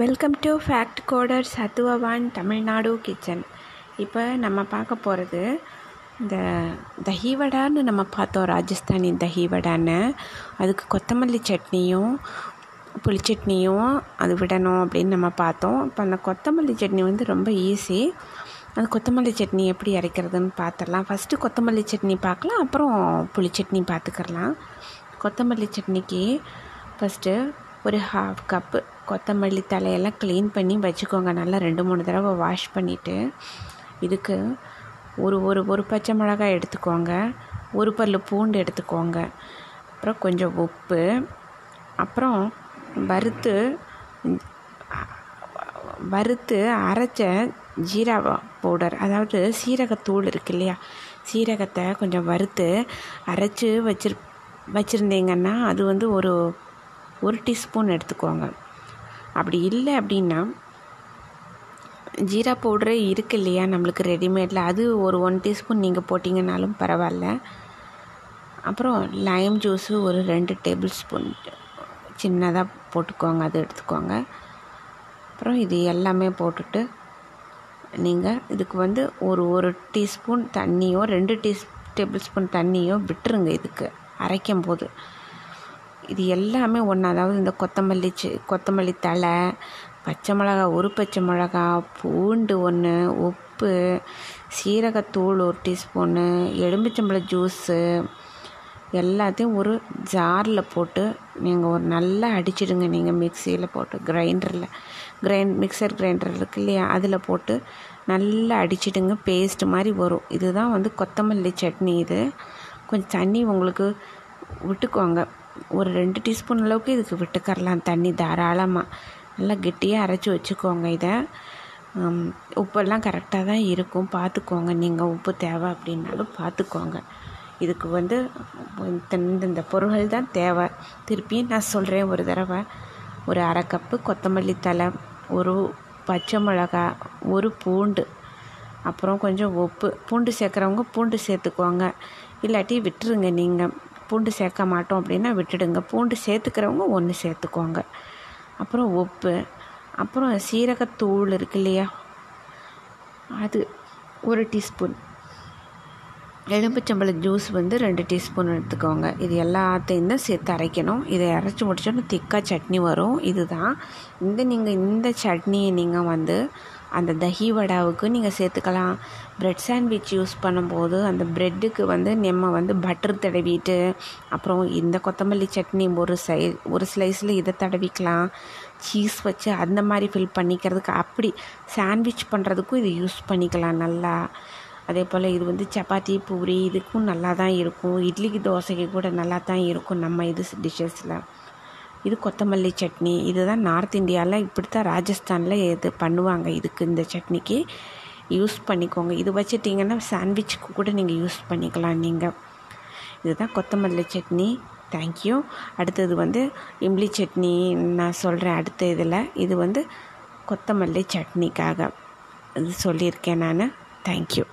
Welcome to fact coder சத்துவவான் Tamil Nadu kitchen இப்போ நம்ம பார்க்க போகிறது இந்த தஹிவடான்னு நம்ம பார்த்தோம் ராஜஸ்தானி தஹி வடான்னு அதுக்கு கொத்தமல்லி சட்னியும் புளிச்சட்னியும் அது விடணும் அப்படின்னு நம்ம பார்த்தோம். இப்போ அந்த கொத்தமல்லி சட்னி வந்து ரொம்ப ஈஸி அந்த கொத்தமல்லி சட்னி எப்படி அரைக்கிறதுன்னு பார்த்துடலாம் ஃபஸ்ட்டு கொத்தமல்லி சட்னி பார்க்கலாம் அப்புறம் புளிச்சட்னி பார்த்துக்கிறலாம். கொத்தமல்லி சட்னிக்கு ஃபஸ்ட்டு ஒரு ஹாஃப் கப்பு கொத்தமல்லி தலையெல்லாம் க்ளீன் பண்ணி வச்சுக்கோங்க. நல்லா ரெண்டு மூணு தடவை வாஷ் பண்ணிவிட்டு இதுக்கு ஒரு ஒரு ஒரு பச்சை மிளகாய் எடுத்துக்கோங்க. ஒரு பல் பூண்டு எடுத்துக்கோங்க. அப்புறம் கொஞ்சம் உப்பு. அப்புறம் வறுத்து வறுத்து அரைச்ச ஜீரா பவுடர் அதாவது சீரகத்தூள் இருக்கு இல்லையா? சீரகத்தை கொஞ்சம் வறுத்து அரைச்சி வச்சிரு வச்சுருந்தீங்கன்னா அது வந்து ஒரு ஒரு டீஸ்பூன் எடுத்துக்கோங்க. அப்படி இல்லை அப்படின்னா ஜீரா பவுடரே இருக்கு இல்லையா நம்மளுக்கு ரெடிமேடில்? அது ஒரு ஒன் டீஸ்பூன் நீங்கள் போட்டிங்கனாலும் பரவாயில்ல. அப்புறம் லைம் ஜூஸு ஒரு ரெண்டு டேபிள் ஸ்பூன் சின்னதாக போட்டுக்கோங்க அது எடுத்துக்கோங்க. அப்புறம் இது எல்லாமே போட்டுட்டு நீங்கள் இதுக்கு வந்து ஒரு ஒரு டீஸ்பூன் தண்ணியோ ரெண்டு டீஸ் டேபிள் ஸ்பூன் தண்ணியோ விட்டுருங்க இதுக்கு. அரைக்கும் போது இது எல்லாமே ஒன்று அதாவது இந்த கொத்தமல்லி சி கொத்தமல்லி தழை பச்சை மிளகா ஒரு பச்சை மிளகா பூண்டு ஒன்று உப்பு சீரகத்தூள் ஒரு டீஸ்பூனு எலும்பிச்சம்பழம் ஜூஸு எல்லாத்தையும் ஒரு ஜாரில் போட்டு நீங்கள் ஒரு நல்லா அடிச்சிடுங்க. நீங்கள் மிக்சியில் போட்டு கிரைண்டரில் கிரைண்ட் மிக்சர் கிரைண்டர் இருக்கு இல்லையா? அதில் போட்டு நல்லா அடிச்சிடுங்க. பேஸ்ட் மாதிரி வரும். இதுதான் வந்து கொத்தமல்லி சட்னி இது. கொஞ்சம் தண்ணி உங்களுக்கு விட்டுக்கோங்க. ஒரு ரெண்டு டீஸ்பூன் அளவுக்கு இதுக்கு விட்டுக்கரலாம் தண்ணி தாராளமாக நல்லா கெட்டியாக அரைச்சி வச்சுக்கோங்க இதை. உப்பெல்லாம் கரெக்டாக தான் இருக்கும். பார்த்துக்கோங்க நீங்கள் உப்பு தேவை அப்படின்னாலும் பார்த்துக்கோங்க இதுக்கு வந்து இந்த பொருள்கள் தான் தேவை. திருப்பியும் நான் சொல்கிறேன் ஒரு தடவை. ஒரு அரை கப்பு கொத்தமல்லி தலை ஒரு பச்சை மிளகா ஒரு பூண்டு அப்புறம் கொஞ்சம் உப்பு. பூண்டு சேர்க்குறவங்க பூண்டு சேர்த்துக்குவாங்க இல்லாட்டி விட்டுருங்க நீங்கள் பூண்டு சேர்க்க மாட்டோம் அப்படின்னா விட்டுடுங்க. பூண்டு சேர்த்துக்கிறவங்க ஒன்று சேர்த்துக்கோங்க. அப்புறம் உப்பு அப்புறம் சீரகத்தூள் இருக்கு இல்லையா? அது ஒரு டீஸ்பூன். எலும்புச்சம்பழம் ஜூஸ் வந்து ரெண்டு டீஸ்பூன் எடுத்துக்கோங்க. இது எல்லாத்தையும் தான் சேர்த்து அரைக்கணும். இதை அரைச்சி முடிச்சோன்னா திக்காக சட்னி வரும். இதுதான். இந்த நீங்கள் இந்த சட்னியை நீங்கள் வந்து அந்த தஹி வடாவுக்கு நீங்கள் சேர்த்துக்கலாம். ப்ரெட் சாண்ட்விச் யூஸ் பண்ணும்போது அந்த ப்ரெட்டுக்கு வந்து நம்ம வந்து பட்டர் தடவிட்டு அப்புறம் இந்த கொத்தமல்லி சட்னி ஒரு சை ஒரு ஸ்லைஸில் இதை தடவிக்கலாம். சீஸ் வச்சு அந்த மாதிரி ஃபில் பண்ணிக்கிறதுக்கு அப்படி சாண்ட்விச் பண்ணுறதுக்கும் இது யூஸ் பண்ணிக்கலாம் நல்லா. அதே போல் இது வந்து சப்பாத்தி பூரி இதுக்கும் நல்லா தான் இருக்கும். இட்லிக்கு தோசைக்கு கூட நல்லா தான் இருக்கும் நம்ம இது டிஷ்ஷஸில் இது கொத்தமல்லி சட்னி. இதுதான் நார்த் இந்தியாவில் இப்படி தான் ராஜஸ்தானில் இது பண்ணுவாங்க இதுக்கு இந்த சட்னிக்கு. யூஸ் பண்ணிக்கோங்க. இது வச்சுட்டிங்கன்னா சாண்ட்விச்சுக்கு கூட நீங்கள் யூஸ் பண்ணிக்கலாம் நீங்கள் இதுதான் கொத்தமல்லி சட்னி. தேங்க்யூ அடுத்தது வந்து இம்லி சட்னி நான் சொல்கிறேன் அடுத்த இதில். இது வந்து கொத்தமல்லி சட்னிக்காக. இது சொல்லியிருக்கேன் நான். தேங்க்யூ